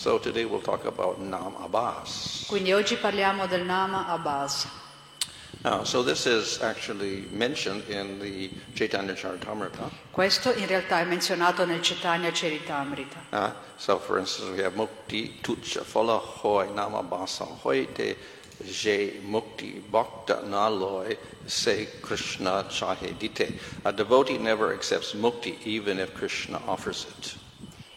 So today we'll talk about Nam Abbas. Quindi oggi parliamo del Nama Abbas. Now, so this is actually mentioned in the Chaitanya Charitamrita. Questo in realtà è menzionato nel Chaitanya Charitamrita. Uh, so, for instance, we have Mukti Tucha Fola Hoi Nama Basa Hoi Te Je Mukti Bhakta Naloi Se Krishna Chahe Dite. A devotee never accepts Mukti even if Krishna offers it.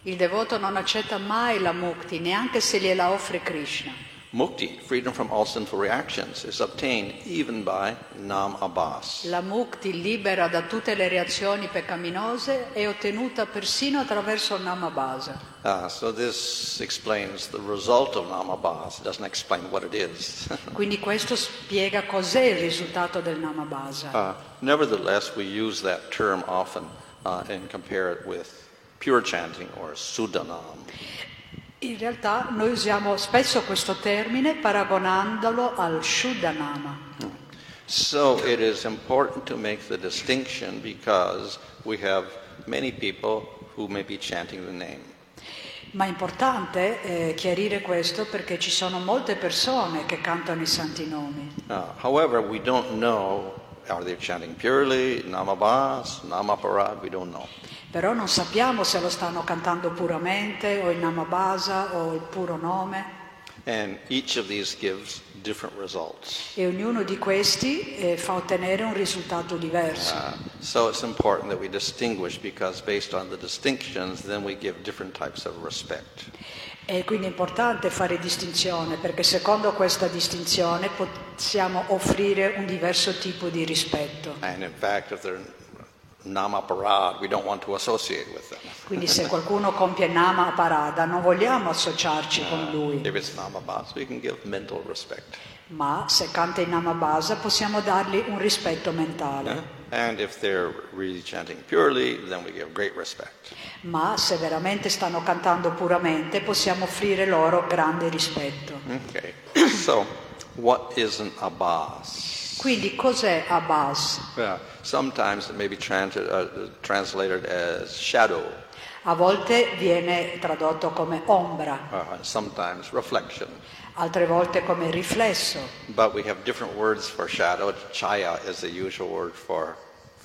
Il devoto non accetta mai la mukti, neanche se gliela offre Krishna. Mukti, freedom from all sinful reactions, is obtained even by Nam Abbas. La mukti libera da tutte le reazioni peccaminose è ottenuta persino attraverso il Nama Basa. Uh, so this explains the result of Nam Abbas. It doesn't explain what it is. Quindi questo spiega cos'è il risultato del Nama Basa. uh, nevertheless, we use that term often uh, and compare it with pure chanting or Sudanam. In realtà noi usiamo spesso questo termine paragonandolo al Shuddhanama. So it is important to make the distinction because we have many people who may be chanting the name. Ma è importante eh, chiarire questo perché ci sono molte persone che cantano i santi nomi. Uh, however, we don't know are they chanting purely, Namabas, Namaparad, we don't know. Però non sappiamo se lo stanno cantando puramente o il Namabasa o il puro nome And each of these gives different results. e ognuno di questi eh, fa ottenere un risultato diverso. Uh, so it's important that we distinguish because based on the distinctions, then we give different types of respect. E quindi è importante fare distinzione perché secondo questa distinzione possiamo offrire un diverso tipo di rispetto. And in fact, if they're Namaparad, we don't want to associate with them. Quindi se qualcuno compie Nama Parada non vogliamo associarci con lui, If it's Namabas, we can give mental respect. ma se canta in Nama Basa possiamo dargli un rispetto Uh, mentale. And if they're really chanting purely, then we give great respect. Ma se veramente stanno cantando puramente possiamo offrire loro grande rispetto. Okay. so, what is an Abbas? Quindi cos'è Abbas? Yeah, sometimes it may be trans- uh, translated as shadow, A volte viene tradotto come ombra, uh, sometimes reflection. altre volte come riflesso, But we have different words for shadow. Chaya is the usual word for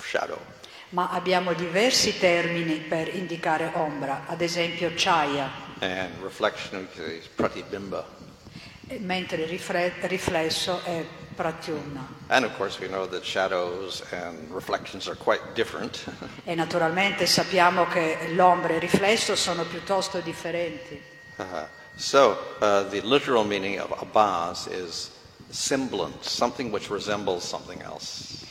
shadow. ma abbiamo diversi termini per indicare ombra, ad esempio chaya, And reflection is pratibimba. mentre rifre- riflesso è. And of course, we know that shadows and reflections are quite different. E naturalmente sappiamo che l'ombra e il riflesso sono piuttosto differenti. Uh, so, uh, the literal meaning of Abbas is semblance, something which resembles something else.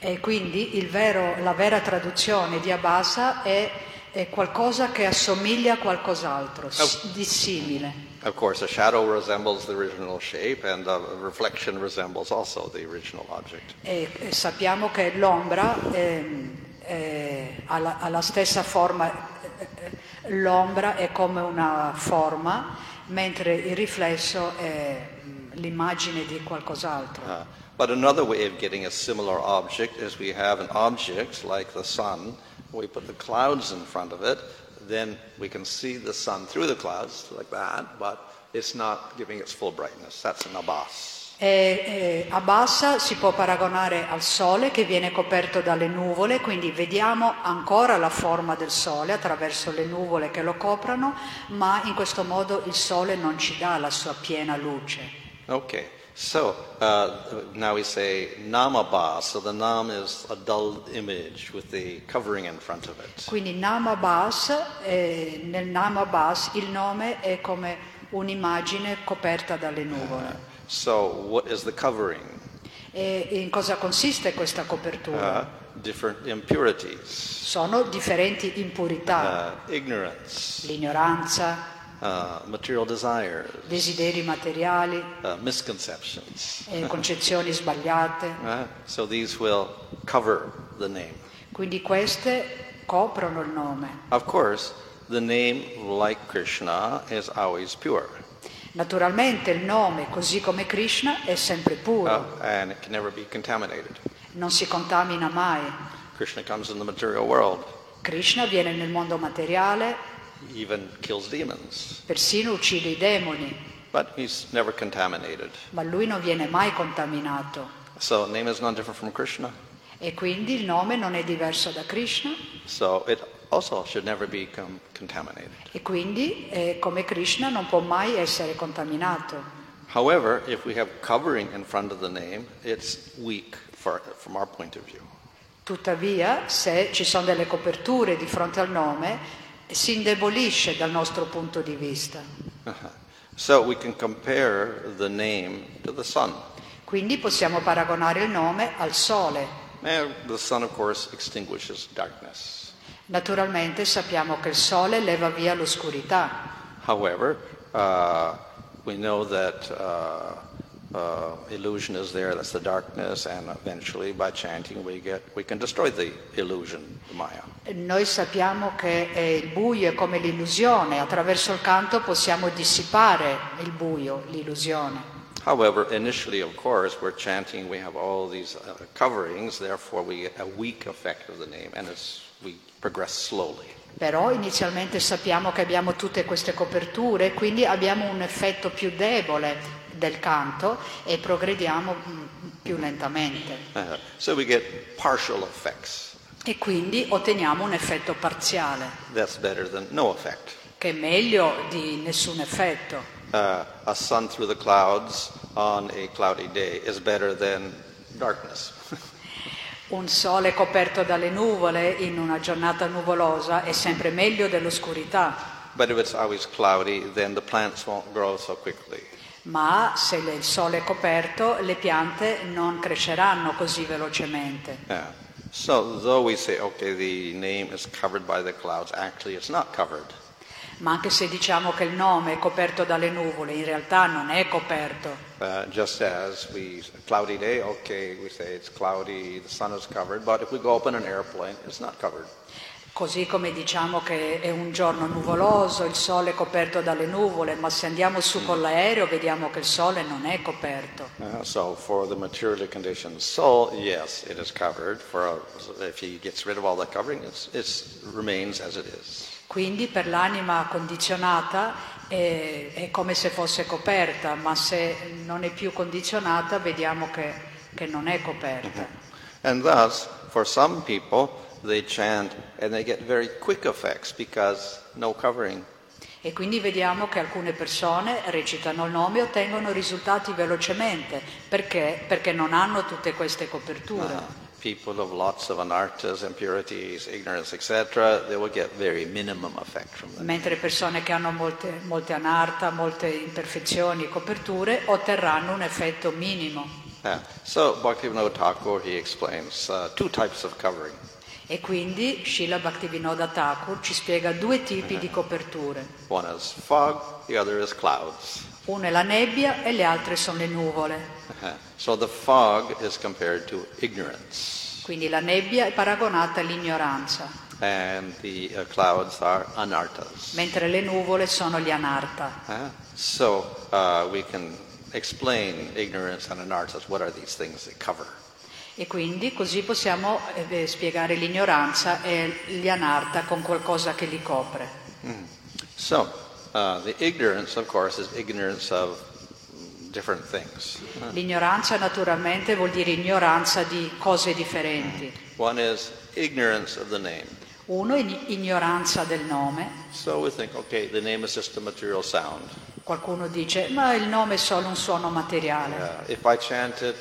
E quindi il vero- la vera traduzione di Abasa è, è qualcosa che assomiglia a qualcos'altro, s- di simile. Of course, a shadow resembles the original shape, and a reflection resembles also the original object. E, sappiamo che l'ombra ehm, è- ha, la, ha la stessa forma, eh, eh, l'ombra è come una forma, mentre il riflesso è mm, l'immagine di qualcos'altro. Uh, but another way of getting a similar object is we have an object like the sun. We put the clouds in front of it, then we can see the sun through the clouds like that, but it's not giving its full brightness. That's an abbas. E, e Abassa si può paragonare al Sole che viene coperto dalle nuvole, quindi vediamo ancora la forma del Sole attraverso le nuvole che lo coprono, ma in questo modo il Sole non ci dà la sua piena luce. Okay, so uh, now we say nam abbas. So the nam is a dull image with the covering in front of it. Quindi Namabas, eh, nel Namabas il nome è come un'immagine coperta dalle nuvole. So what is the covering? E in cosa consiste questa copertura? Uh, different impurities, Sono differenti impurità, uh, ignorance, l'ignoranza, uh, material desires, desideri materiali, uh, misconceptions. eh, concezioni sbagliate. Uh, so these will cover the name. Quindi queste coprono il nome. Of course, the name, like Krishna, is always pure, Naturalmente il nome, così come Krishna, è sempre puro, uh, and it can never be contaminated. non si contamina mai. Krishna comes in the material world. Krishna viene nel mondo materiale, even kills demons. persino uccide i demoni, But he's never contaminated. ma lui non viene mai contaminato. So name is not different from Krishna. E quindi il nome non è diverso da Krishna So it also should never become contaminated. e quindi eh, come Krishna non può mai essere contaminato. However, if we have covering in front of the name, it's weak for, from our point of view. Tuttavia, se ci sono delle coperture di fronte al nome, si indebolisce dal nostro punto di vista. Uh-huh. So. Quindi possiamo paragonare il nome al sole. The sun, course. Naturalmente sappiamo che il sole leva via l'oscurità, However, uh, we know that uh, uh, illusion is there, that's the darkness, and eventually by chanting we, get, we can destroy the illusion, the Maya. Noi sappiamo che il buio è come l'illusione, attraverso il canto possiamo dissipare il buio, l'illusione. However, initially, of course, we're chanting, we have all these uh, coverings, therefore we get a weak effect of the name, and it's, we progress slowly. Però inizialmente sappiamo che abbiamo tutte queste coperture, quindi abbiamo un effetto più debole del canto e progrediamo mm, più lentamente. Uh, so. E quindi otteniamo un effetto parziale, no che è meglio di nessun effetto. Uh, a sun through the clouds on a cloudy day is better than darkness. Un sole coperto dalle nuvole in una giornata nuvolosa è sempre meglio dell'oscurità, But if it's always cloudy, then the plants won't grow so quickly. Ma se il sole è coperto le piante non cresceranno così velocemente. Yeah. So though we say, okay, the name is covered by the clouds, actually it's not covered. Ma anche se diciamo che il nome è coperto dalle nuvole, in realtà non è coperto. Uh, just as we, cloudy day, okay, we say it's cloudy, the sun is covered, but if we go up in an airplane, it's not covered. Così come diciamo che è un giorno nuvoloso, il sole è coperto dalle nuvole, ma se andiamo su con l'aereo vediamo che il sole non è coperto. Uh, so for the materially conditioned soul, yes, it is covered. For a, if he gets rid of all that covering, it's remains as it is. Quindi per l'anima condizionata è, è come se fosse coperta, ma se non è più condizionata vediamo che, che non è coperta. And thus, for some people, they chant and they get very quick effects because no covering. E quindi vediamo che alcune persone recitano il nome e ottengono risultati velocemente. Perché? Perché non hanno tutte queste coperture. People of lots of anartas, impurities, ignorance, etc., they will get very minimum effect from them. Mentre persone che hanno molte, molte anarta, molte imperfezioni, coperture, otterranno un effetto minimo. Yeah. So Bhaktivinoda Thakur, he explains uh, two types of covering. E quindi Srila Bhaktivinoda Thakur ci spiega due tipi di coperture. Fog. Una è la nebbia e le altre sono le nuvole. Uh-huh. So the fog is compared to ignorance, Quindi la nebbia è paragonata all'ignoranza, and the uh, clouds are anartas. mentre le nuvole sono gli anarta. Uh, so uh, we can explain ignorance and anartas. What are these things they cover? E quindi così possiamo eh, spiegare l'ignoranza e gli anarta con qualcosa che li copre. So uh, the ignorance, of course, is ignorance of different things. L'ignoranza naturalmente vuol dire ignoranza di cose differenti. One is ignorance of the name. Uno è ignoranza del nome. So we think, okay, the name is just a material sound. Qualcuno dice, ma il nome è solo un suono materiale. Uh, if I chant it,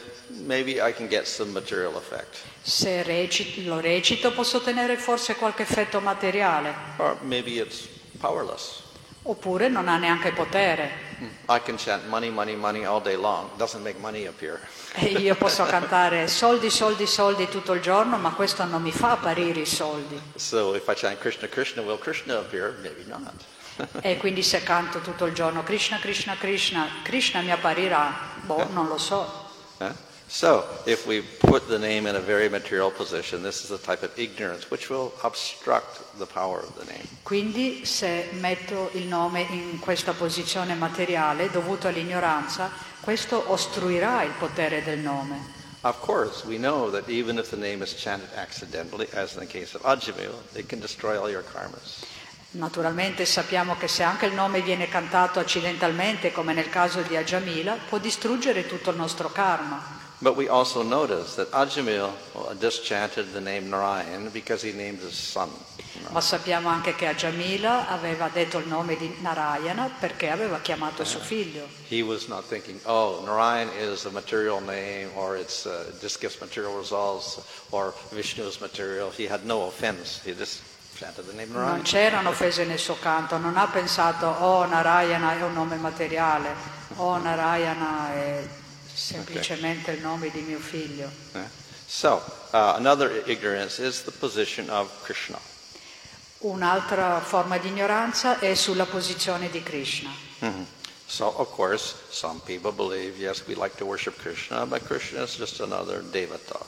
maybe I can get some material effect. Se reci- lo recito posso ottenere forse qualche effetto materiale, Or maybe it's powerless. oppure non ha neanche potere. I can chant money, money, money all day long. Doesn't make money appear. E io posso cantare soldi, soldi, soldi tutto il giorno, ma questo non mi fa apparire i soldi. So if I chant Krishna, Krishna, will Krishna appear? Maybe not. E quindi se canto tutto il giorno Krishna, Krishna, Krishna, Krishna mi apparirà? Boh, non lo so. Huh? So if we put the name in a very material position, this is a type of ignorance which will obstruct the power of the name. Quindi se metto il nome in questa posizione materiale dovuto all'ignoranza, questo ostruirà il potere del nome. Of course, we know that even if the name is chanted accidentally, as in the case of Ajamil, it can destroy all your karmas. Naturalmente sappiamo che se anche il nome viene cantato accidentalmente, come nel caso di Ajamila, può distruggere tutto il nostro karma. But we also notice that Ajamil dischanted the name Narayan because he named his son. Ma sappiamo anche che Ajamila aveva detto il nome di Narayana perché aveva chiamato suo figlio. He was not thinking, oh, Narayan is a material name or it's uh, just gives material results or Vishnu's material. He had no offense. He just chanted the name Non c'erano offese nel suo canto, non ha pensato oh Narayana è un nome materiale, oh Narayana è semplicemente il nome di mio figlio. Yeah. So, uh, another ignorance is the position of Krishna. Un'altra forma di ignoranza è sulla posizione di Krishna. Mhm. So, of course, some people believe, yes, we like to worship Krishna, but Krishna is just another devata.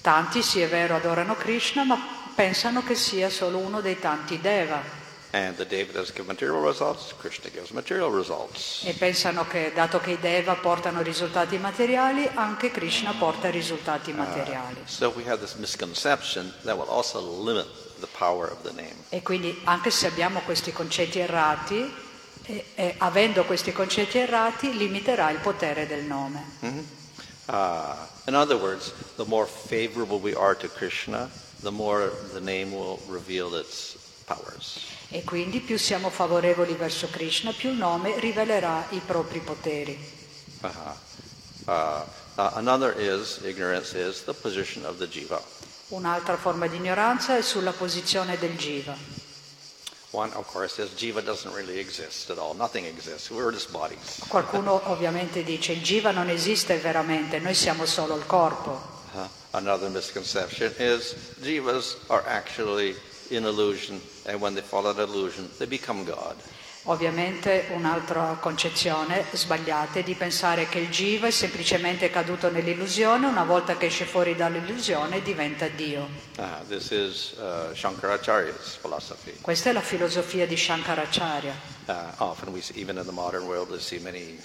Tanti, sì è vero, adorano Krishna, ma pensano che sia solo uno dei tanti Deva And the devatas give material results, Krishna gives material results. e pensano che dato che i Deva portano risultati materiali, anche Krishna porta risultati materiali. So we have this misconception that will also limit the power of the name. E quindi anche se abbiamo questi concetti errati, e- e avendo questi concetti errati, limiterà il potere del nome. Uh, in other words, the more favorable we are to Krishna, the more the name will reveal its powers. E quindi più siamo favorevoli verso Krishna, più il nome rivelerà i propri poteri. Uh-huh. Uh, uh, is, is. Un'altra forma di ignoranza è sulla posizione del jiva. One, of course, is jiva doesn't really exist at all. Nothing exists. We're just bodies. Qualcuno ovviamente dice il jiva non esiste veramente, noi siamo solo il corpo. Uh, another misconception is jivas are actually in illusion, illusion. Ovviamente un'altra concezione sbagliata è di pensare che il jiva è semplicemente caduto nell'illusione, una volta che esce fuori dall'illusione diventa Dio. This is uh, Shankaracharya's philosophy. Questa è la filosofia di Shankaracharya. Uh, often we see, even in the modern world, we see many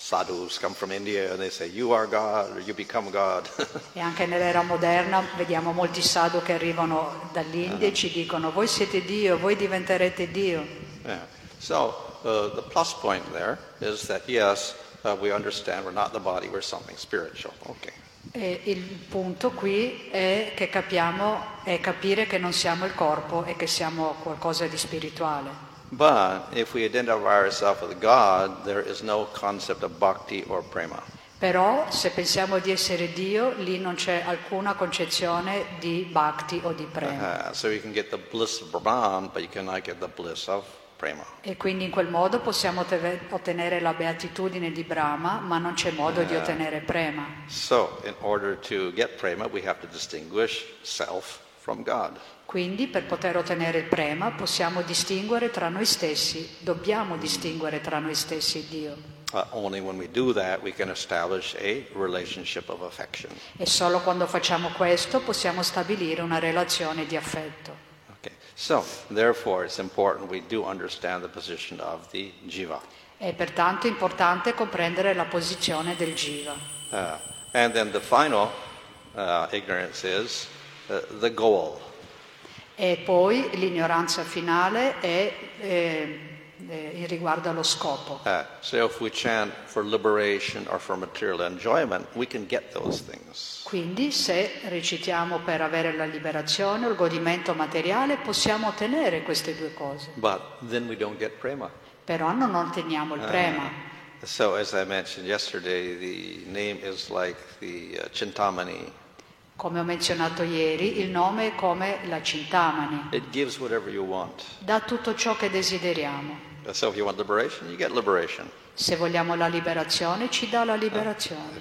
sadhus come from India and they say, you are God or you become God. E anche nell'era moderna vediamo molti sadhu che arrivano dall'India e ci dicono voi siete Dio, voi diventerete Dio. yeah. So uh, the plus point there is that yes, uh, we understand we're not the body, we're something spiritual. Okay. E il punto qui è che capiamo, è capire che non siamo il corpo e che siamo qualcosa di spirituale. But if we identify ourselves with God, there is no concept of bhakti or prema. Però se pensiamo di essere Dio, lì non c'è alcuna concezione di bhakti o di prema. Uh, so you can get the bliss of Brahman, but you cannot get the bliss of prema. E quindi in quel modo possiamo otte- ottenere la beatitudine di Brahma, ma non c'è modo di ottenere prema. So in order to get prema, we have to distinguish self from God. Quindi per poter ottenere il prema possiamo distinguere tra noi stessi, dobbiamo distinguere tra noi stessi e Dio. Uh, that. E solo quando facciamo questo possiamo stabilire una relazione di affetto. Okay. So, therefore, it's important we do understand the position of the jiva. È pertanto importante comprendere la posizione del jiva. Uh, and then the final uh, ignorance is uh, the goal. E poi l'ignoranza finale è eh, eh, in riguardo allo scopo. Uh, so, if we chant for liberation or for material enjoyment, we can get those things. Quindi se recitiamo per avere la liberazione o il godimento materiale possiamo ottenere queste due cose, But then we don't get prema. però non otteniamo il prema. So, as I mentioned yesterday, the name is like the uh, Chintamani. Come ho menzionato ieri, il nome è come la cintamani, It gives whatever you want. dà tutto ciò che desideriamo. So, if you want liberation, you get liberation. Se vogliamo la liberazione, ci dà la liberazione.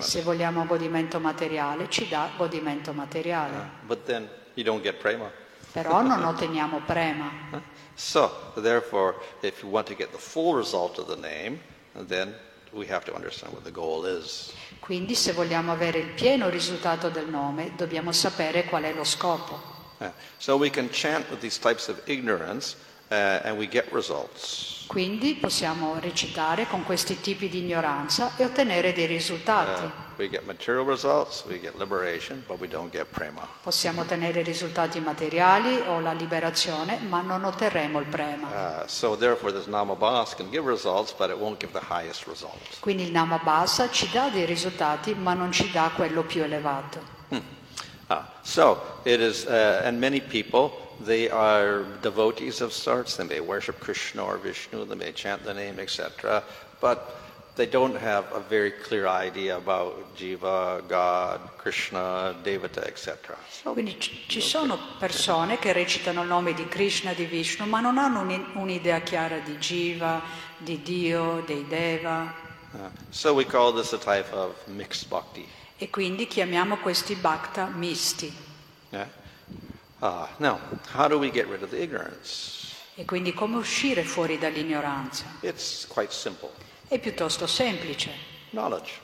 Se vogliamo godimento materiale, ci dà godimento materiale. But then you don't get prema. Però non otteniamo prema. So, therefore, if you want to get the full result of the name, then we have to understand what the goal is. Quindi se vogliamo avere il pieno risultato del nome, dobbiamo sapere qual è lo scopo. Yeah. So we can chant with these types of ignorance uh, and we get results. Quindi possiamo recitare con questi tipi di ignoranza e ottenere dei risultati. Uh, We get material results, we get liberation, but we don't get prema. Possiamo ottenere risultati materiali o la liberazione, ma non otterremo il prema. Uh, so therefore, this namabhas can give results, but it won't give the highest results. Quindi il Namabhasa ci dà dei risultati, ma non ci dà quello più elevato. Ah, so it is, uh, and many people, they are devotees of sorts. They may worship Krishna or Vishnu, they may chant the name, etc. But they don't have a very clear idea about Jiva, God, Krishna, Devata, etc. So, Quindi ci sono persone che recitano il nome di Krishna, di Vishnu, ma non hanno un- un'idea chiara di Jiva, di Dio, dei Deva. uh, so we call this a type of mixed bhakti. E quindi chiamiamo questi bhakta misti. Yeah? Uh, now, how do we get rid of the ignorance? E quindi come uscire fuori dall'ignoranza? It's quite simple. È piuttosto semplice, Knowledge.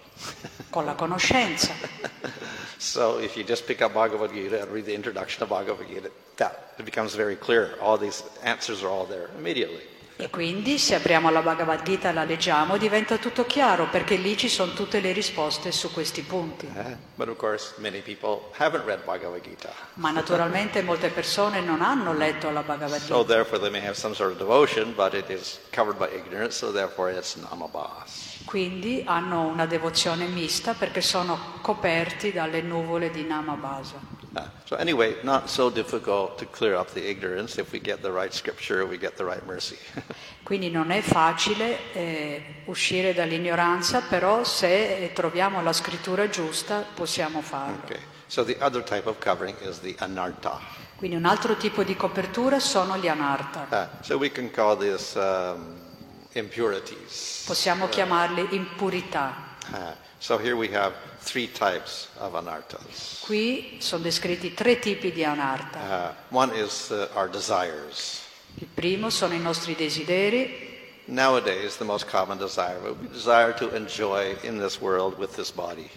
con la conoscenza. So if you just pick up Bhagavad Gita and read the introduction of Bhagavad Gita, that it becomes very clear. All these answers are all there immediately. E quindi se apriamo la Bhagavad Gita e la leggiamo diventa tutto chiaro perché lì ci sono tutte le risposte su questi punti. Eh? Ma naturalmente molte persone non hanno letto la Bhagavad So Gita, therefore they may have some sort of devotion, but it is covered by ignorance, so therefore it's namabhas. quindi hanno una devozione mista perché sono coperti dalle nuvole di Namabhasa. Uh, so anyway, not so difficult to clear up the ignorance. If we get the right scripture, we get the right mercy. Quindi non è facile eh, uscire dall'ignoranza, però se eh, troviamo la scrittura giusta possiamo farlo. okay. So the other type of covering is the anartha. Quindi un altro tipo di copertura sono gli anartha. Uh, so we can call this um, impurities. Possiamo chiamarli impurità. Uh, so here we have three types of anarthas. Qui sono descritti tre tipi di anartha. Uh, one is uh, our desires. Il primo sono i nostri desideri. Nowadays, the most common desire, we desire to enjoy in this world with this body.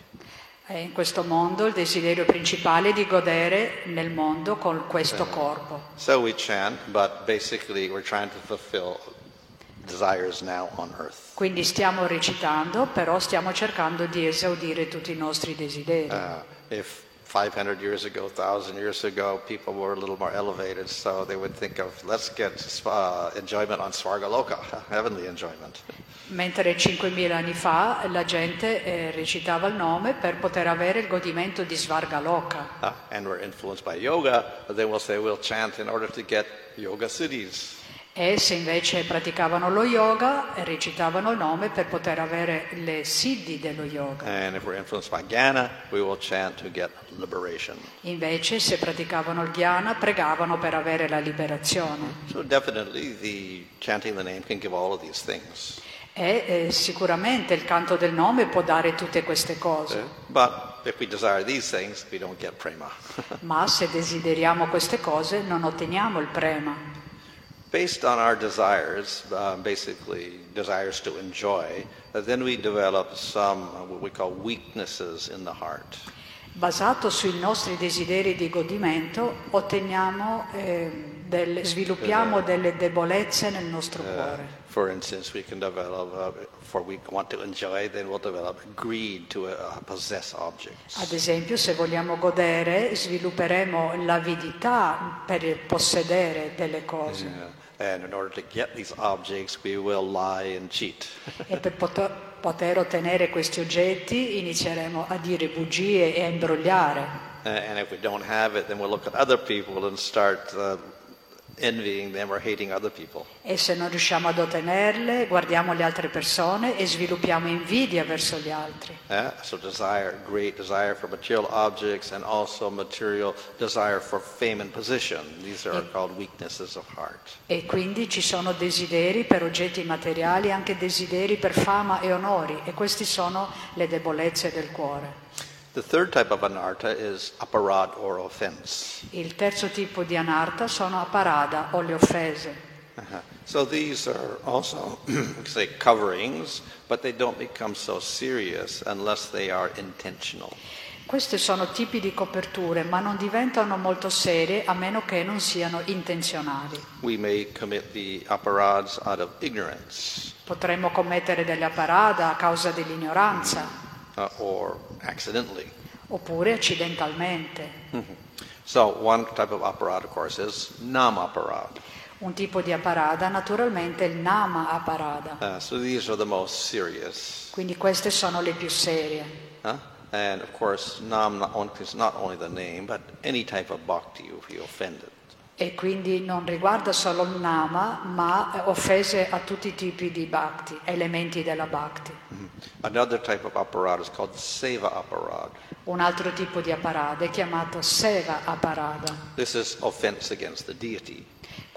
E in questo mondo il desiderio principale è di godere nel mondo con questo corpo. So we chant, but basically we're trying to fulfill desires now on earth. Quindi stiamo recitando, però stiamo cercando di esaudire tutti i nostri desideri. Uh, if 500 years ago, 1,000 years ago, people were a little more elevated, so they would think of, let's get uh, enjoyment on Svargaloka, heavenly enjoyment. Mentre 5.000 anni fa la gente eh, recitava il nome per poter avere il godimento di Svargaloka. Uh, and we're influenced by yoga, then we'll say we'll chant in order to get yoga cities. E se invece praticavano lo yoga, recitavano il nome per poter avere le siddhi dello yoga. Jnana. Invece se praticavano il dhyana, pregavano per avere la liberazione. So the. E eh, sicuramente il canto del nome può dare tutte queste cose, these things, ma se desideriamo queste cose non otteniamo il prema. Based on our desires, uh, basically desires to enjoy, uh, then we develop some uh, what we call weaknesses in the heart. Basato sui nostri desideri di godimento, otteniamo, eh, delle- sviluppiamo delle debolezze nel nostro cuore. For instance, we can develop, uh, for we want to enjoy, then we'll develop greed to uh, possess objects. Ad esempio, se vogliamo godere, svilupperemo l'avidità per possedere delle cose. Yeah. And in order to get these objects, we will lie and cheat. E per poter, ottenere questi oggetti inizieremo a dire bugie e a imbrogliare. And if we don't have it, then we'll look at other people and start uh, E se non riusciamo ad ottenerle, guardiamo le altre persone e sviluppiamo invidia verso gli altri. Yeah? So desire, great desire for material objects and also material desire for fame and position. These are called weaknesses of heart. E quindi ci sono desideri per oggetti materiali, anche desideri per fama e onori, e queste sono le debolezze del cuore. Il terzo tipo di anarta sono aparada o le offese. Uh-huh. So these are also, say, coverings, but they don't become so serious unless they are intentional. Questi sono tipi di coperture, ma non diventano molto serie a meno che non siano intenzionali. We may commit the aparads out of ignorance. Potremmo commettere delle aparada a causa dell'ignoranza. Uh, or accidentally. oppure accidentalmente. So one type of aparat, of course, is nam aparat. Un tipo di aparada naturalmente è il nama aparada, Uh, so these are the most serious. quindi queste sono le più serie. huh? And of course, nam not only, not only the name, but any type of bhakti if you offended. E quindi non riguarda solo il nama, ma eh, offese a tutti i tipi di bhakti, elementi della bhakti. Aparat. Un altro tipo di aparada è chiamato seva aparada.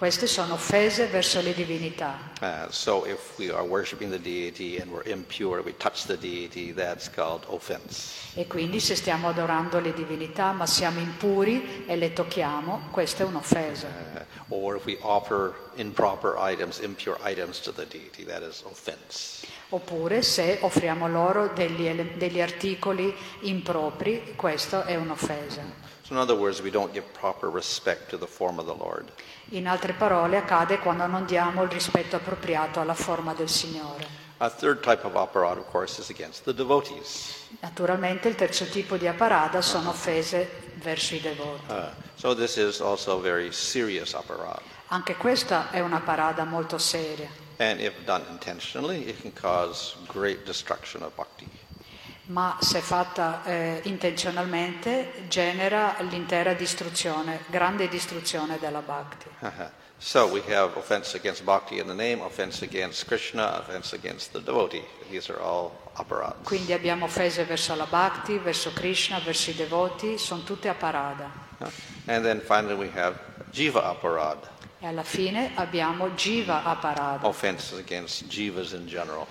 Queste sono offese verso le divinità. Uh, so if we are worshiping the deity and we're impure, we touch the deity, that's called offense. E quindi se stiamo adorando le divinità ma siamo impuri e le tocchiamo, questa è un'offesa. Uh, or if we offer improper items, impure items to the deity, that is offense. Oppure se offriamo loro degli, degli articoli impropri, questo è un'offesa. So in other words, we don't give proper respect to the form of the Lord. In altre parole accade quando non diamo il rispetto appropriato alla forma del Signore. A third type of aparat, of course, is against the devotees. Naturalmente il terzo tipo di aparada sono offese verso i devoti. Uh, so this is also a very serious aparat. Anche questa è una parada molto seria, And if done intentionally, it can cause great destruction of bhakti. Ma se fatta eh, intenzionalmente genera l'intera distruzione, grande distruzione della bhakti. so we have offense against bhakti in the name, offense against Krishna, offense against the devotee. These are all aparats. Quindi abbiamo offese verso la bhakti, verso Krishna, verso i devoti, sono tutte a parada. Uh, And then finally we have jiva aparad, E alla fine abbiamo jiva a parada, offenses against jivas in general,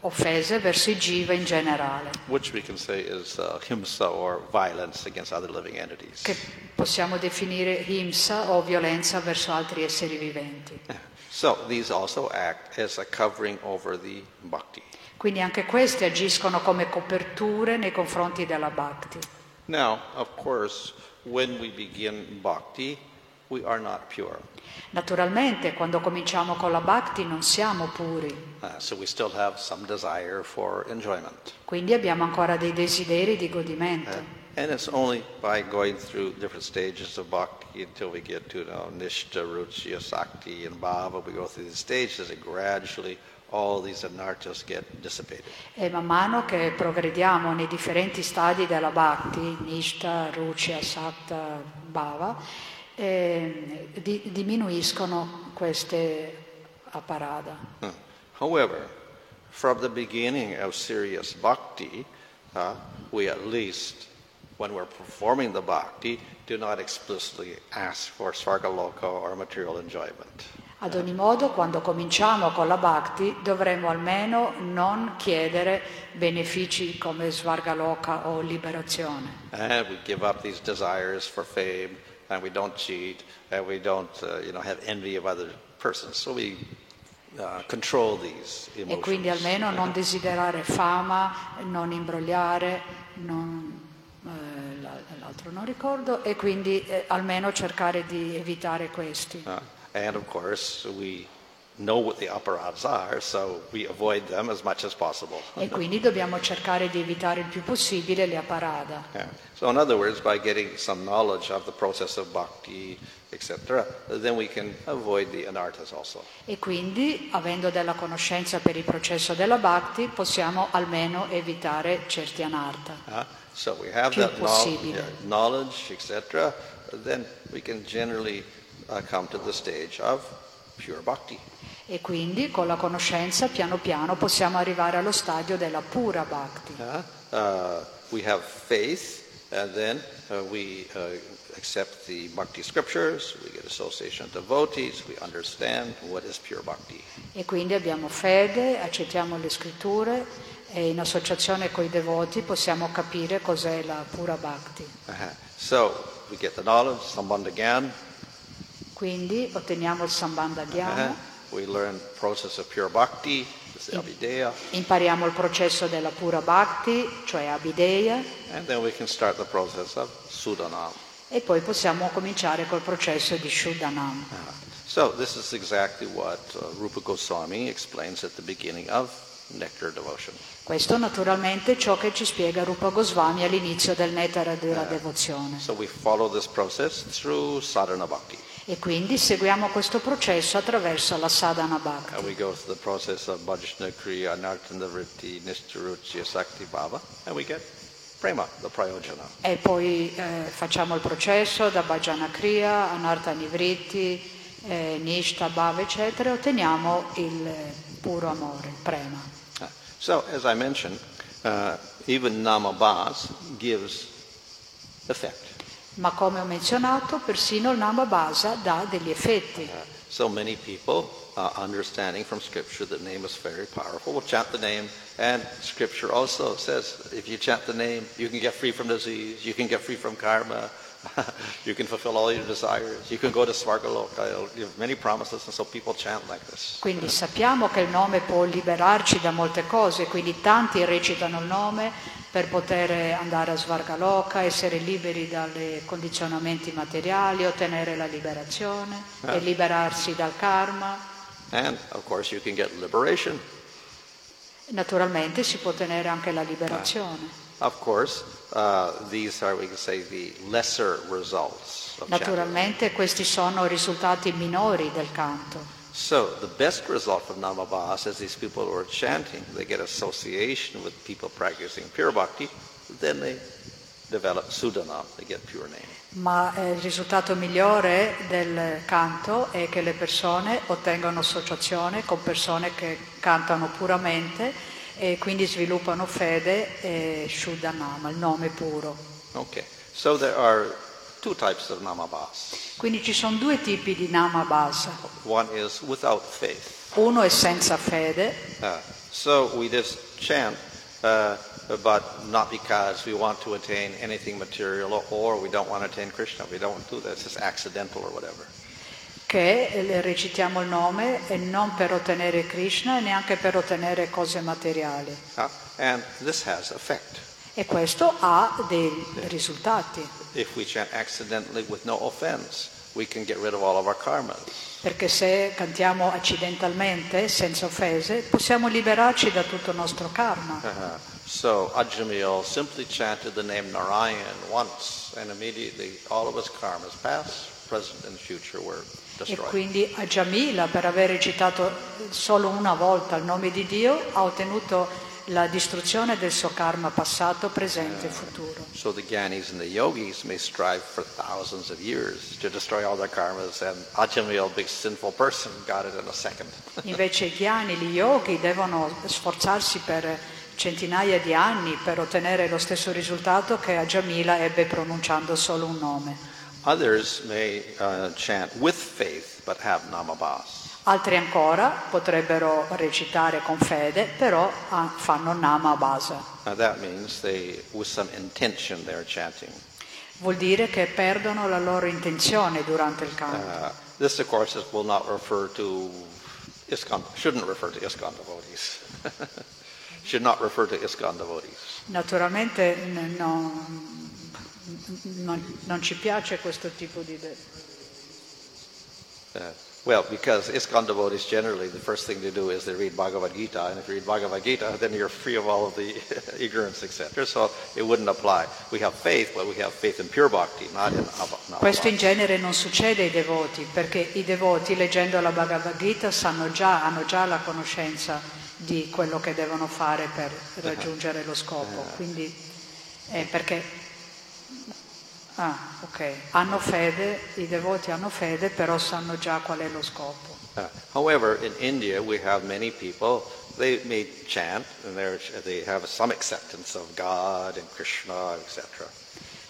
offese verso i jiva in generale, which we can say is uh, himsa or violence against other living entities. che possiamo definire himsa o violenza verso altri esseri viventi. So these also act as a covering over the bhakti. Quindi anche queste agiscono come coperture nei confronti della bhakti. Now, of course, when we begin bhakti, Naturalmente quando cominciamo con la bhakti non siamo puri, Uh, so we still have some desire for enjoyment. quindi abbiamo ancora dei desideri di godimento. And it's only by going through different stages of bhakti until we get to you know, nishta, ruchya, sakti, and bhava. We go through these stages and gradually all these anarthas get dissipated. E man mano che progrediamo nei differenti stadi della bhakti, nishta, ruchya, sakta, bhava, eh, di- diminuiscono queste aparada. Huh. However, from the beginning of serious bhakti, uh, we at least, when we're performing the bhakti, do not explicitly ask for svargaloka or material enjoyment. Ad ogni modo, quando cominciamo con la bhakti, dovremmo almeno non chiedere benefici come svargaloka o liberazione. And we give up these desires for fame, and we don't cheat, and we don't, uh, you know, have envy of other persons. So we uh, control these E quindi almeno non desiderare fama, non imbrogliare, non- eh, la- l'altro non ricordo, e quindi eh, almeno cercare di evitare questi. Uh, and of course, we know what the aparats are, so we avoid them as much as possible. E quindi dobbiamo cercare di evitare il più possibile le aparada. Yeah. So, in other words, by getting some knowledge of the process of bhakti, etc., then we can avoid the anarthas also. E quindi, avendo della conoscenza per il processo della bhakti, possiamo almeno evitare certi anartha. Uh, so we have Più that possibile. knowledge, etc., then we can generally uh, come to the stage of pure bhakti. E quindi, con la conoscenza, piano piano possiamo arrivare allo stadio della pura bhakti. Uh, uh, we have faith, and then uh, we uh, accept the bhakti scriptures, we get association of devotees, we understand what is pure bhakti. E quindi abbiamo fede, accettiamo le scritture e in associazione con i devoti possiamo capire cos'è la pura bhakti. Uh-huh. So we get the knowledge, sambandha gyan, Quindi otteniamo il sambandha uh-huh. Gyana, we learn the process of pure bhakti, impariamo il processo della pura bhakti, cioè Abhideya, and then we can start the process of Sudanam. e poi possiamo cominciare col processo di Shuddhanam. Uh, So this is exactly what uh, Rupa Goswami explains at the beginning of nectar devotion. Questo naturalmente è ciò che ci spiega Rupa Goswami all'inizio del Nettara della devozione. So we follow this process through sadhana bhakti. E quindi seguiamo questo processo attraverso la sadhana bhakti. And we go through the process of bhajna kriya, anartana vritti, nistaruchya, sakti bhava, and we get prema, the prayojana. E poi eh, facciamo il processo da Bhajana Kriya, Anartha Nivritti, eh, Nishta, Bhava, eccetera, e otteniamo il eh, puro amore, il prema. Uh, So, as I mentioned, uh, even namabhas gives effect. Ma come ho menzionato, persino il Namabhasa dà degli effetti. Uh, so many people, uh, understanding from Scripture that name is very powerful, will chant the name. And Scripture also says if you chant the name, you can get free from disease, you can get free from karma, you can fulfill all your desires, you can go to Svargaloka. You have many promises, and so people chant like this. Quindi sappiamo che il nome può liberarci da molte cose, quindi tanti recitano il nome per poter andare a Svargaloka, essere liberi dai condizionamenti materiali, ottenere la liberazione e liberarsi dal karma. And of course, you can get liberation. Naturalmente si può ottenere anche la liberazione. Of course, uh, these are, we can say, the lesser results of chanting. Naturalmente questi sono i risultati minori del canto. So the best result from Namabhas is these people who are chanting, they get association with people practicing pure bhakti, then they develop sudana, they get pure name. Ma eh, il risultato migliore del canto è che le persone ottengono associazione con persone che cantano puramente e quindi sviluppano fede e Shuddhanama, il nome puro. Okay, so there are two types of Namabhas. Quindi ci sono due tipi di Namabhasa. One is without faith. Uno è senza fede, Uh, so we just chant, uh, but not because we want to attain anything material or we don't want to attain Krishna. We don't do that. It's just accidental or whatever. che eh, recitiamo il nome e non per ottenere Krishna e neanche per ottenere cose materiali. Uh, and this has effect. E questo ha dei risultati, If we chant accidentally with no offense, we can get rid of all of our karmas. perché se cantiamo accidentalmente, senza offese, possiamo liberarci da tutto il nostro karma. Uh, so Ajamil simply chanted the name Narayan once, and immediately all of his karmas, past, present, and future, were E quindi a Jamila, per aver recitato solo una volta il nome di Dio, ha ottenuto la distruzione del suo karma passato, presente e futuro. So the Gyanis and the Yogis may strive for thousands of years to destroy all their karmas, and Ajamil, big sinful person, got it in a second. Invece i ghiani, gli yogi, devono sforzarsi per centinaia di anni per ottenere lo stesso risultato che a Jamila ebbe pronunciando solo un nome. Others may uh, chant with faith but have namabhas. Altri ancora potrebbero recitare con fede, però ah, fanno nama they're chanting. Vuol dire che perdono la loro intenzione durante il canto. Uh, this, of course, will not refer to ISKCON, shouldn't refer to ISKCON devotees. Should not refer to ISKCON devotees. Naturalmente n- non, non- non ci piace questo tipo di... de- Uh, well, because ISKCON devotees generally, the first thing they do is they read Bhagavad Gita, and if you read Bhagavad Gita, then you're free of all of the ignorance, etc. So it wouldn't apply. We have faith, but we have faith in pure bhakti, not in abha- not Questo in genere non succede ai devoti, perché i devoti leggendo la Bhagavad Gita sanno già, hanno già la conoscenza di quello che devono fare per raggiungere lo scopo. Quindi è perché ah, ok, hanno fede, i devoti hanno fede, però sanno già qual è lo scopo. Uh, however, in India, we have many people. They may chant, and they're, they have some acceptance of God and Krishna, etc.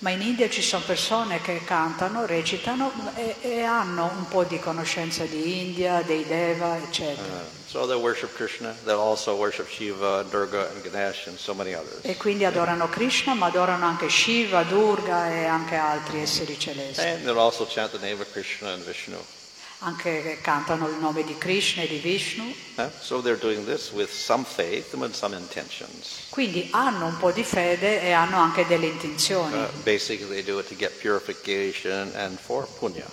Ma in India ci sono persone che cantano, recitano e, e hanno un po' di conoscenza di India, dei Deva, eccetera. Uh, so they worship Krishna. They also worship Shiva, Durga, and Ganesh, and so many others. E quindi adorano Krishna, ma adorano anche Shiva, Durga e anche altri esseri celesti. And they'll also chant the name of Krishna and Vishnu. Anche che cantano il nome di Krishna e di Vishnu. So they're doing this with some faith and with some intentions. Quindi hanno un po' di fede e hanno anche delle intenzioni. Uh, basically, they do it to get purification and for punya.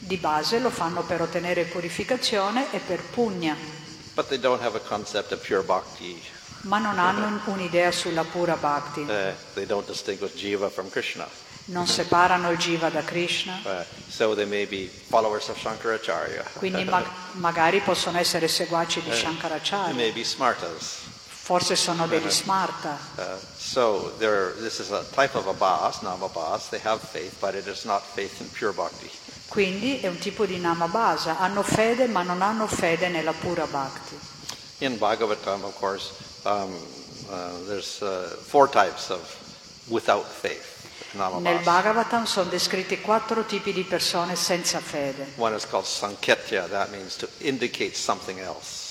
Di base lo fanno per ottenere purificazione e per pugna. But they don't have a concept of pure bhakti. ma non hanno un'idea sulla pura bhakti. Uh, they don't distinguish jiva from Krishna. Non separano il jiva da Krishna, Uh, so they may be followers of Shankaracharya. quindi ma- magari possono essere seguaci di They Shankaracharya, may be smartas. forse sono degli smarta. Uh, so there, this is a type of abhas, namabhas. They have faith, but it is not faith in pure bhakti. Quindi è un tipo di namabhasa, hanno fede ma non hanno fede nella pura bhakti. In Bhagavatam, of course, um, uh, there's uh, four types of without faith. Nel Namabhas. Bhagavatam sono descritti quattro tipi di persone senza fede. One is called sanketya. That means to indicate something else.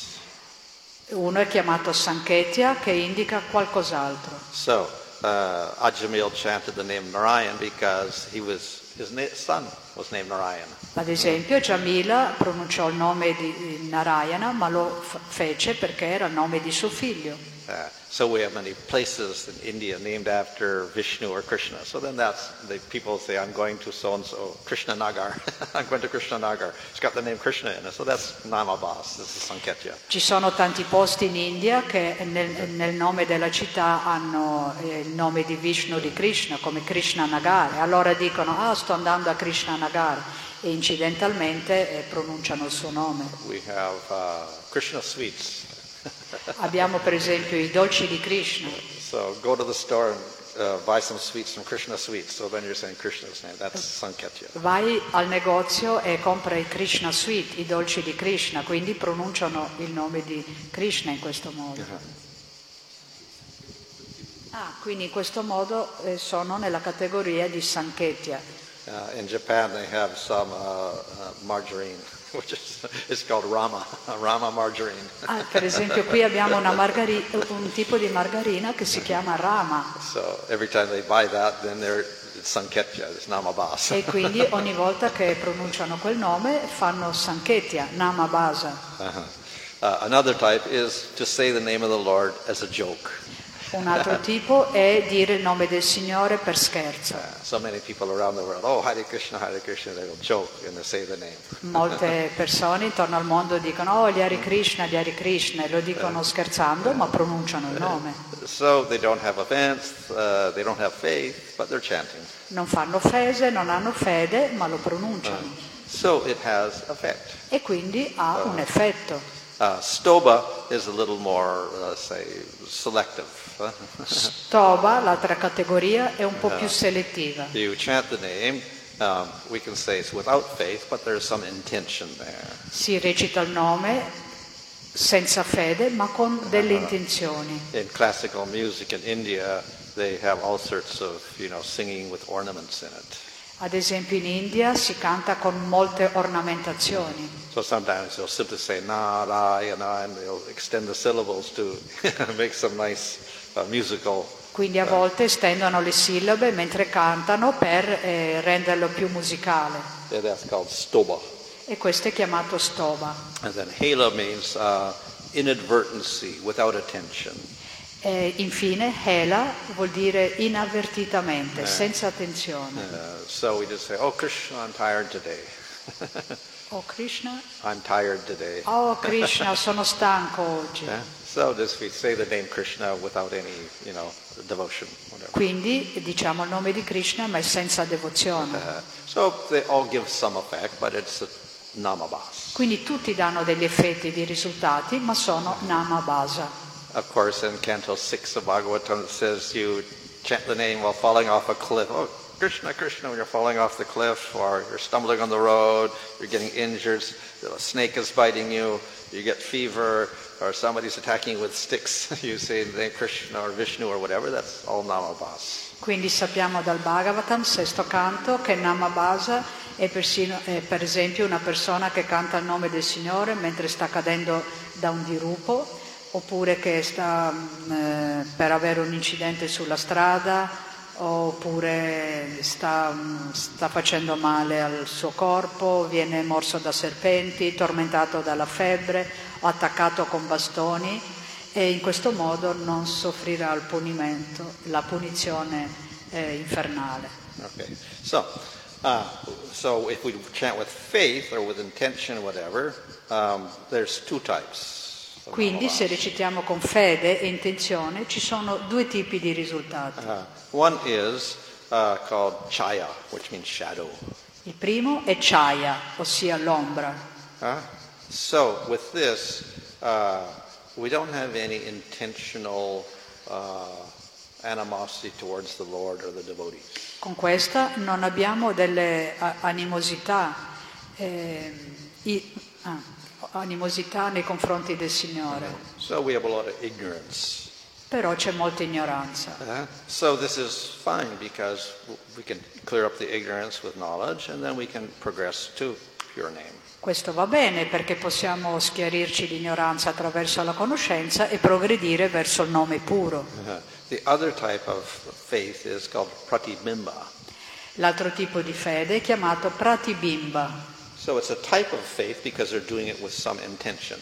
Uno è chiamato Sanketya che indica qualcos'altro. So uh, Ajamil chanted the name Narayan because he was his son was named Narayan. Ad esempio Jamila pronunciò il nome di Narayana ma lo fece perché era il nome di suo figlio. Uh, so we have many places in India named after Vishnu or Krishna. So then that's the people say, I'm going to so and so Krishna Nagar. I'm going to Krishna Nagar. It's got the name Krishna in it. So that's Namabas, This is Sanketya. Ci sono tanti posti in India che nel, nel nome della città hanno eh, il nome di Vishnu di Krishna come Krishna Nagar allora dicono ah sto andando a Krishna Nagar e incidentalmente eh, pronunciano il suo nome. We have uh, Krishna sweets. Abbiamo per esempio i dolci di Krishna. So go to the store and uh, buy some sweets from Krishna Sweets. So then you're saying Krishna's name. That's Sanketya. Vai al negozio e compra i Krishna Sweet, i dolci di Krishna, quindi pronunciano il nome di Krishna in questo modo. Ah, quindi in questo modo eh, sono nella categoria di Sanketya. Uh, in Japan, they have some uh, uh, margarine, which is it's called Rama, Rama margarine. Ah, per esempio qui abbiamo una margari- un tipo di margarina che si chiama Rama So every time they buy that, then they're it's Sanketya, it's Namabas. e quindi ogni volta che pronunciano quel nome fanno Sanketya, Nama Basa. Uh-huh. Uh, another type is to say the name of the Lord as a joke. Un altro tipo è dire il nome del Signore per scherzo. Uh, so world, oh Hare Krishna, Hare Krishna. Molte persone intorno al mondo dicono oh gli Hare Krishna, gli Hare Krishna e lo dicono scherzando ma pronunciano il nome. So they don't have offense, uh, they don't have faith, but they're chanting. Non fanno offese, non hanno fede ma lo pronunciano So it has effect. e quindi ha un effetto. Uh, stoba is a little more, uh, say, selective. Stoba, l'altra categoria, è un po' più selettiva. you chant the name, um, we can say it's without faith, but there's some intention there. Si recita il nome senza fede ma con delle intenzioni. In classical music in India, they have all sorts of, you know, singing with ornaments in it. Ad esempio in India si canta con molte ornamentazioni. So sometimes they'll simply say Narayana and they'll extend the syllables to make some nice uh. Quindi a volte estendono le sillabe mentre cantano per eh, renderlo più musicale. Yeah. E questo è chiamato stoba. Means uh. E infine hela vuol dire inavvertitamente, senza attenzione. Uh, so we just say, oh Krishna, I'm tired today. Oh Krishna, I'm tired today. oh Krishna, sono stanco oggi. Yeah? So just we say the name Krishna without any, you know, devotion, whatever. Quindi diciamo il nome di Krishna ma senza devozione. Uh, so they all give some effect, but it's a namabas. Quindi tutti danno degli effetti di risultati ma sono nama basa. Of course, in Canto 6 of Bhagavatam, it says you chant the name while falling off a cliff. Oh, Krishna, Krishna, when you're falling off the cliff, or you're stumbling on the road, you're getting injured, a snake is biting you, you get fever, or somebody's attacking you with sticks. you say the name Krishna or Vishnu or whatever, that's all namabas. Quindi sappiamo dal Bhagavatam, sesto canto, che Nama Basa è, persino- è per esempio una persona che canta il nome del Signore mentre sta cadendo da un dirupo, oppure che sta mm, eh, per avere un incidente sulla strada, oppure sta, sta facendo male al suo corpo, viene morso da serpenti, tormentato dalla febbre o attaccato con bastoni e in questo modo non soffrirà il punimento, la punizione eh, infernale. Okay, so, uh, so if we chant with faith or with intention, whatever, um, there's two types. Quindi se recitiamo con fede e intenzione ci sono due tipi di risultati. Uh, one is uh, called chaya, which means shadow. Il primo è chaya, ossia l'ombra. Uh, so with this, uh, we don't have any intentional uh, animosity towards the Lord or the devotees. Con questa non abbiamo delle animosità, ehm, i- ah, animosità nei confronti del Signore, So we have a lot of ignorance. però c'è molta ignoranza. Uh, so this is fine because we can clear up the ignorance with knowledge and then we can progress to pure name. Questo va bene perché possiamo schiarirci l'ignoranza attraverso la conoscenza e progredire verso il nome puro. Uh, pratibimba. L'altro tipo di fede è chiamato pratibimba. So it's a type of faith because they're doing it with some intention.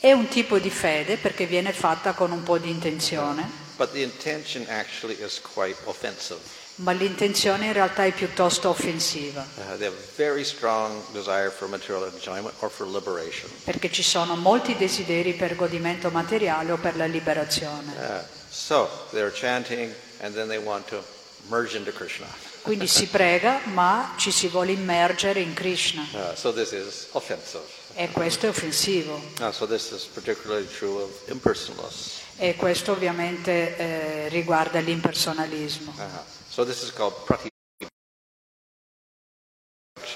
È un tipo di fede perché viene fatta con un po' di intenzione, But the intention actually is quite offensive. ma l'intenzione in realtà è piuttosto offensiva, Uh, they have very strong desire for material enjoyment or for liberation. perché ci sono molti desideri per godimento materiale o per la liberazione. Uh, so they're chanting and then they want to merge into Krishna. Quindi si prega, ma ci si vuole immergere in Krishna Uh, so this is offensive. e questo è offensivo. Uh, so this is particularly true of impersonalists. E questo ovviamente eh, riguarda l'impersonalismo. Uh-huh. So this is called prati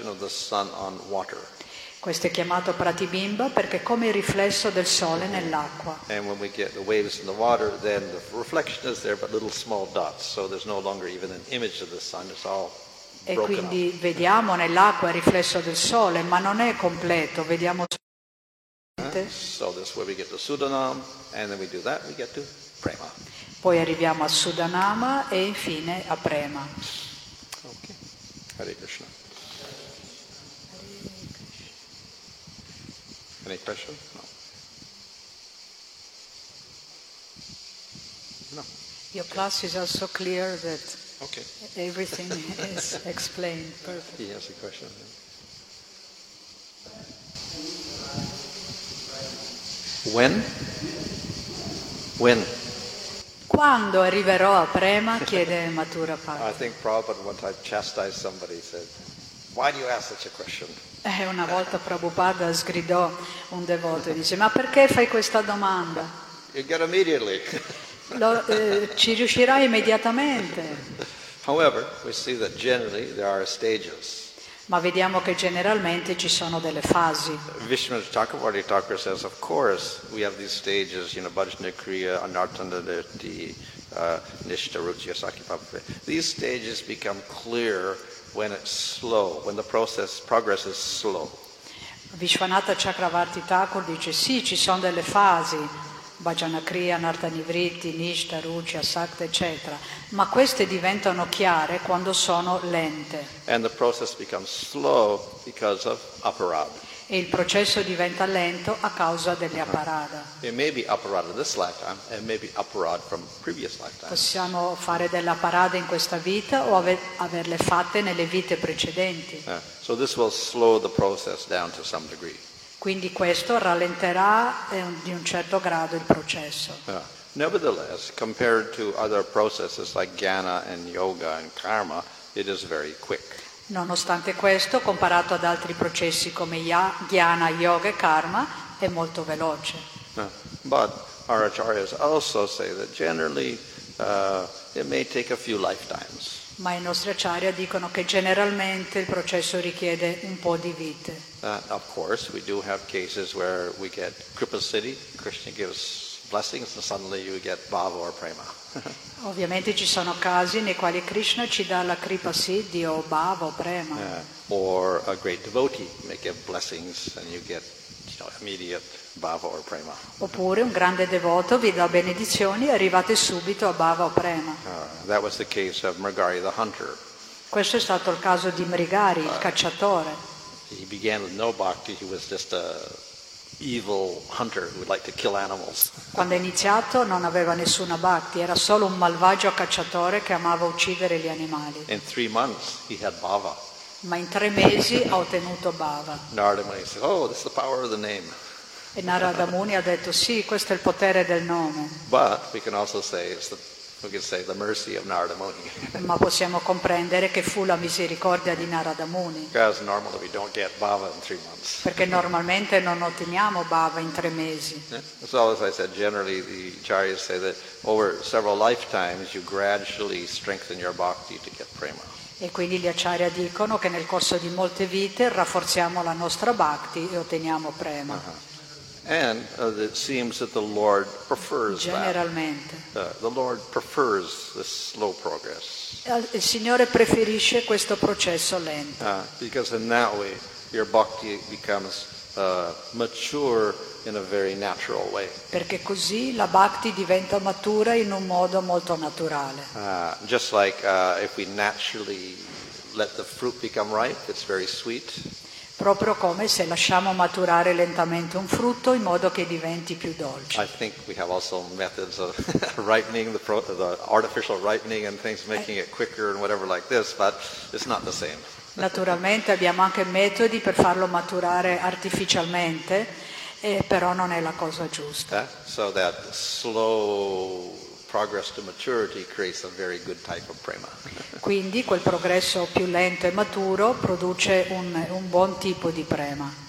of the sun on water. Questo è chiamato pratibimba perché è come il riflesso del sole nell'acqua. And when we get the waves in the water, then the reflection is there, but little small dots. So there's no longer even an image of the sun. It's all E quindi vediamo nell'acqua il riflesso del sole, ma non è completo, vediamo solamente. off. So this is where we get to Sudanam, and then we do that, we get to Prema. Poi arriviamo a Sudanama e infine a Prema. Okay. Hare Krishna. Any question? No. No. Your class is also clear that Okay. everything is explained perfectly. He has a question. When? When? Quando arriverò a Prema? chiede Matura I Patti. think Prabhupada one time chastised somebody, said, Eh, una volta Prabhupada sgridò un devoto e dice ma perché fai questa domanda? You get immediately. Lo- eh, ci riuscirai immediatamente. However, we see that generally there are stages. Ma vediamo che generalmente ci sono delle fasi. Vishnu Chakravarti Thakur says, of course, we have these stages, you know, Bhajna Kriya, Anartanadati, uh, Nishta Ruchya Sakipapa. These stages become clear when it's slow, when the process, progress is slow. Vishwanatha Chakravarti Thakur dice sì, ci sono delle fasi, Bhajanakriya, Nartanivriti, Nishta, Ruchya, Sakta, eccetera, ma queste diventano chiare quando sono lente And the process becomes slow because of aparad. E il processo diventa lento a causa delle apparada. Previous lifetimes. Possiamo fare della parada in questa vita o ave- averle fatte nelle vite precedenti. Uh, so. Quindi questo rallenterà eh, di un certo grado il processo. Uh, nevertheless, compared to other processes like jnana and yoga and karma, it is very quick. Nonostante questo, comparato ad altri processi come ya- jnana, yoga e karma, è molto veloce. Uh, but our acharyas also say that generally uh, it may take a few lifetimes. Ma i nostri acharya dicono che generalmente il processo richiede un po' di vite. Uh, of course, we do have cases where we get Kripa Siddhi, Krishna gives blessings, and suddenly you get bhava or prema. Ovviamente ci sono casi nei quali Krishna ci dà la kripa siddhi o bhava o prema. Uh, or a great devotee may give blessings and you get you know, immediate bhava or prema. Oppure un grande devoto vi dà benedizioni e arrivate subito a bhava o prema. Uh, that was the case of Mrigari the hunter. Questo è stato il caso di Mrigari, il cacciatore. He began with no bhakti, he was just a Quando è iniziato non aveva nessuna bhakti, era solo un malvagio cacciatore che amava uccidere gli animali. In three months, he had bhava. Ma in tre mesi ha ottenuto bhava. Narada Muni said, oh, this is the power of the name. E Narada Muni ha detto sì, questo è il potere del nome, But we can also say it's the ma possiamo comprendere che fu la misericordia di Narada Muni, because normally we don't get bhava in three months. perché normalmente non otteniamo bhava in tre mesi. So as I said, generally the acharyas say that over several lifetimes you gradually strengthen your bhakti to get prema. E quindi gli acciaria dicono che nel corso di molte vite rafforziamo la nostra bhakti e otteniamo prema. And uh, it seems that the Lord prefers that. Generalmente. Uh, the Lord prefers this slow progress Il Signore preferisce questo processo lento, uh, because in that way your bhakti becomes uh, mature in a very natural way. perché così la bhakti diventa matura in un modo molto naturale. Uh, just like uh, if we naturally let the fruit become ripe, it's very sweet. Proprio come se lasciamo maturare lentamente un frutto in modo che diventi più dolce. I think we have also methods of ripening, the, pro- the artificial ripening and things, making it quicker and whatever like this, but it's not the same. Naturalmente abbiamo anche metodi per farlo maturare artificialmente, eh, però non è la cosa giusta. Uh, so that slow progress to maturity creates a very good type of prema. Quindi quel progresso più lento e maturo produce un, un buon tipo di prema.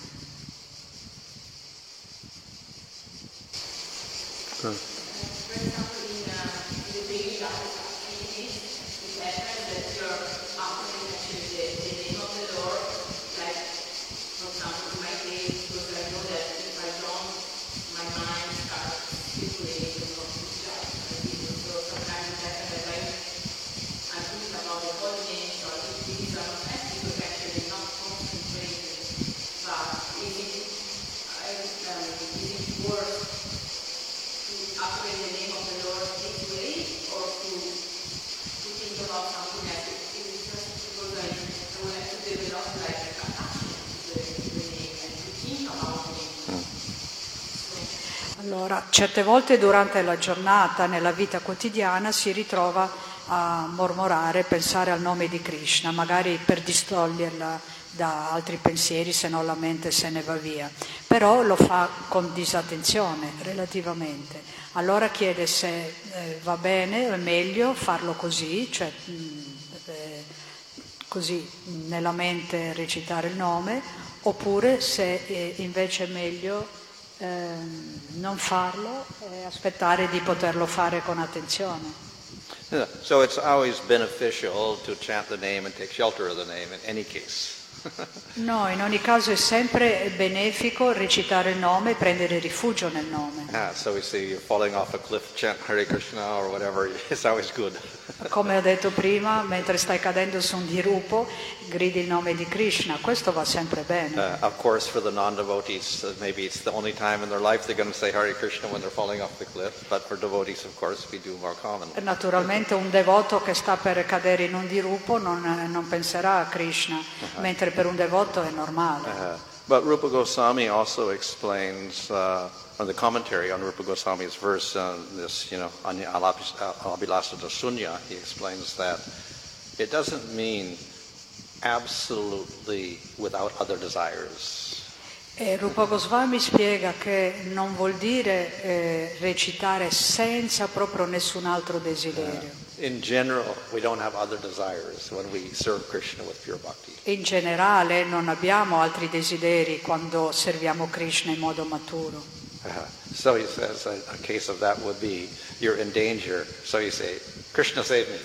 Allora, certe volte durante la giornata, nella vita quotidiana, si ritrova a mormorare, pensare al nome di Krishna, magari per distoglierla da altri pensieri, se no la mente se ne va via. Però lo fa con disattenzione relativamente. Allora chiede se eh, va bene o è meglio farlo così, cioè mh, eh, così nella mente recitare il nome, oppure se eh, invece è meglio ehm, non farlo e aspettare di poterlo fare con attenzione. Yeah, So it's always beneficial to chant the name and take shelter of the name in any case. No, in ogni caso è sempre benefico recitare il nome e prendere rifugio nel nome. Ah, so we see you're falling off a cliff, chant Hare Krishna or whatever. It's always good. Come ho detto prima, mentre stai cadendo su un dirupo, gridi il nome di Krishna, questo va sempre bene. Uh, of course, for the non-devotees, uh, maybe it's the only time in their life they're going to say Hare Krishna when they're falling off the cliff. But for devotees, of course, we do more commonly. Naturalmente un devoto che sta per cadere in un dirupo non, non penserà a Krishna, mentre per un devoto è normale. Uh, but Rupa Goswami also explains, uh, on the commentary on Rupa Goswami's verse, uh, this, you know, Anya Alabis- uh, Sunya, he explains that it doesn't mean absolutely without other desires. E Rupa Goswami spiega che non vuol dire eh, recitare senza proprio nessun altro desiderio. In general, bhakti. In generale non abbiamo altri desideri quando serviamo Krishna in modo maturo. Uh, so he says a, a case of that would be you're in danger, so you say, Krishna save me.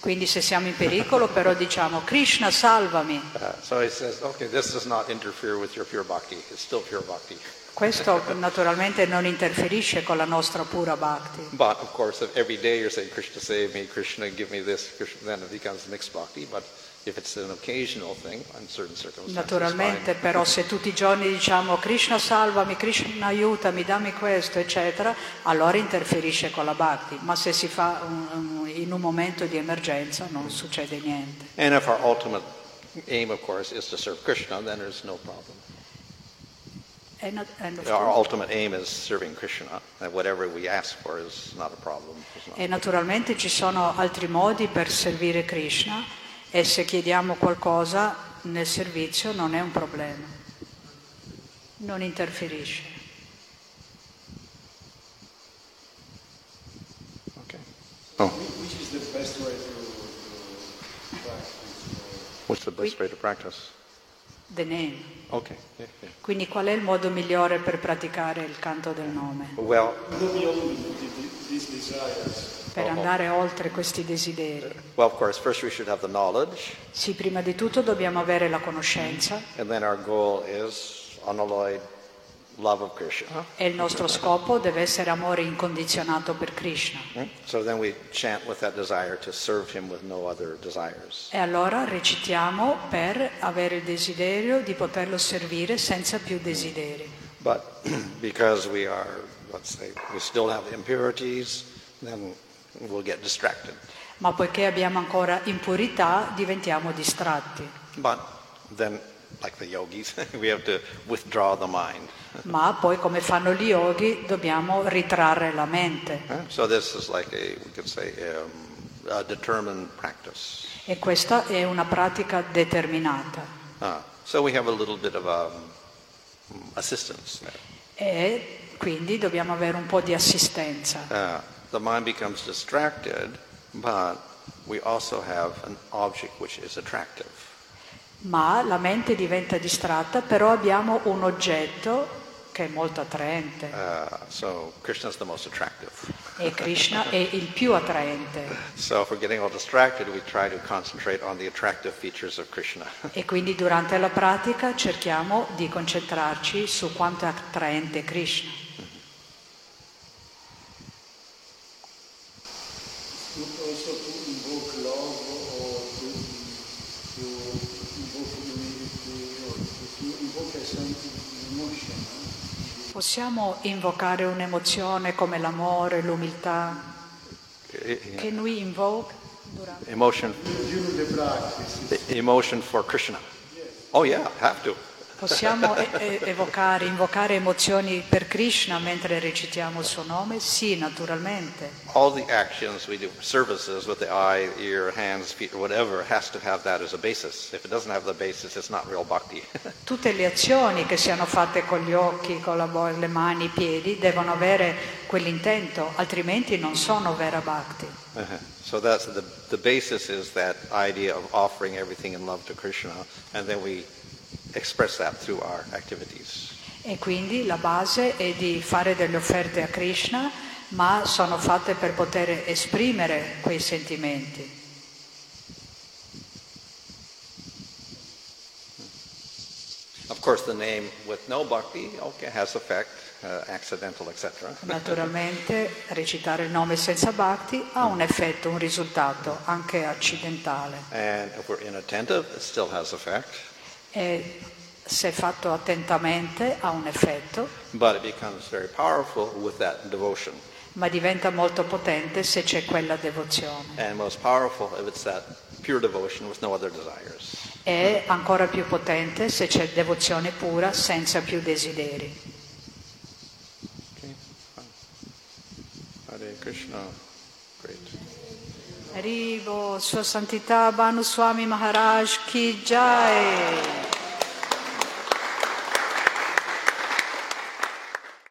Quindi se siamo in pericolo però diciamo Krishna salvami. Uh, so he says, okay, this does not interfere with your pure bhakti. It's still pure bhakti. Questo naturalmente non interferisce con la nostra pura bhakti. But of course, if every day you're saying, Krishna save me, Krishna give me this, Krishna, then it becomes mixed bhakti. But if it's an occasional thing, in certain circumstances, Naturalmente però se tutti i giorni diciamo Krishna salvami, Krishna aiutami, dammi questo, eccetera, allora interferisce con la bhakti. Ma se si fa un- un- in un momento di emergenza non succede niente. And if our ultimate aim, of course, is to serve Krishna, then there's no problem. And, and of Our course- ultimate aim is serving Krishna, and whatever we ask for is not a problem. It's not- E naturalmente ci sono altri modi per servire Krishna e se chiediamo qualcosa nel servizio non è un problema, non interferisce. Okay. Oh. What's the best way to practice? The name. Okay. Yeah, yeah. Quindi qual è il modo migliore per praticare il canto del nome? Well, per andare oltre questi desideri. well, of course, first we should have the knowledge, Sì, prima di tutto dobbiamo avere la conoscenza and then our goal is unalloyed love of Krishna. e il nostro scopo deve essere amore incondizionato per Krishna. Hmm? So then we chant with that desire to serve him with no other desires. E allora recitiamo per avere il desiderio di poterlo servire senza più desideri. But because we are, let's say, we still have impurities, then we'll get distracted. Ma poiché abbiamo ancora impurità, diventiamo distratti. But then, like the yogis, we have to withdraw the mind. Ma poi, come fanno gli yogi, dobbiamo ritrarre la mente. So this is like a, we could say, um, a determined practice. E questa è una pratica determinata. Ah, so we have a little bit of um, assistance there. E quindi dobbiamo avere un po' di assistenza. Uh, the mind becomes distracted, but we also have an object which is attractive. Ma la mente diventa distratta, però abbiamo un oggetto che è molto attraente. Uh, so Krishna is the most attractive. E Krishna è il più attraente. So if we're getting all distracted, we try to concentrate on the attractive features of Krishna. E quindi durante la pratica cerchiamo di concentrarci su quanto è attraente Krishna. To also to invoke love or to invoke a sense of emotion. no? Possiamo invocare un'emozione come l'amore, l'umiltà. Can we invoke? durante- Emotion, emotion for Krishna. Oh yeah, have to. Possiamo evocare, invocare emozioni per Krishna mentre recitiamo il suo nome? Sì, naturalmente. All the actions we do, services with the eye, ear, hands, feet, whatever, has to have that as a basis. If it doesn't have the basis, it's not real bhakti. Tutte le azioni che siano fatte con gli occhi, con la bo- le mani, i piedi, devono avere quell'intento, altrimenti non sono vera bhakti. Uh-huh. So that's the, the basis is that idea of offering everything in love to Krishna, and then we express that through our activities. E quindi la base è di fare delle offerte a Krishna, ma sono fatte per poter esprimere quei sentimenti. Of course, the name with no bhakti, okay, has effect, uh, accidental, etc. Naturalmente recitare il nome senza bhakti ha un effetto, un risultato, anche accidentale. And if we're inattentive, it still has effect, E se fatto attentamente ha un effetto, but it becomes very powerful with that devotion. ma diventa molto potente se c'è quella devozione. No. È ancora più potente se c'è devozione pura senza più desideri. Okay. Hare Krishna. Arrivo, Sua Santità Bhanu Swami Maharaj Ki Jai.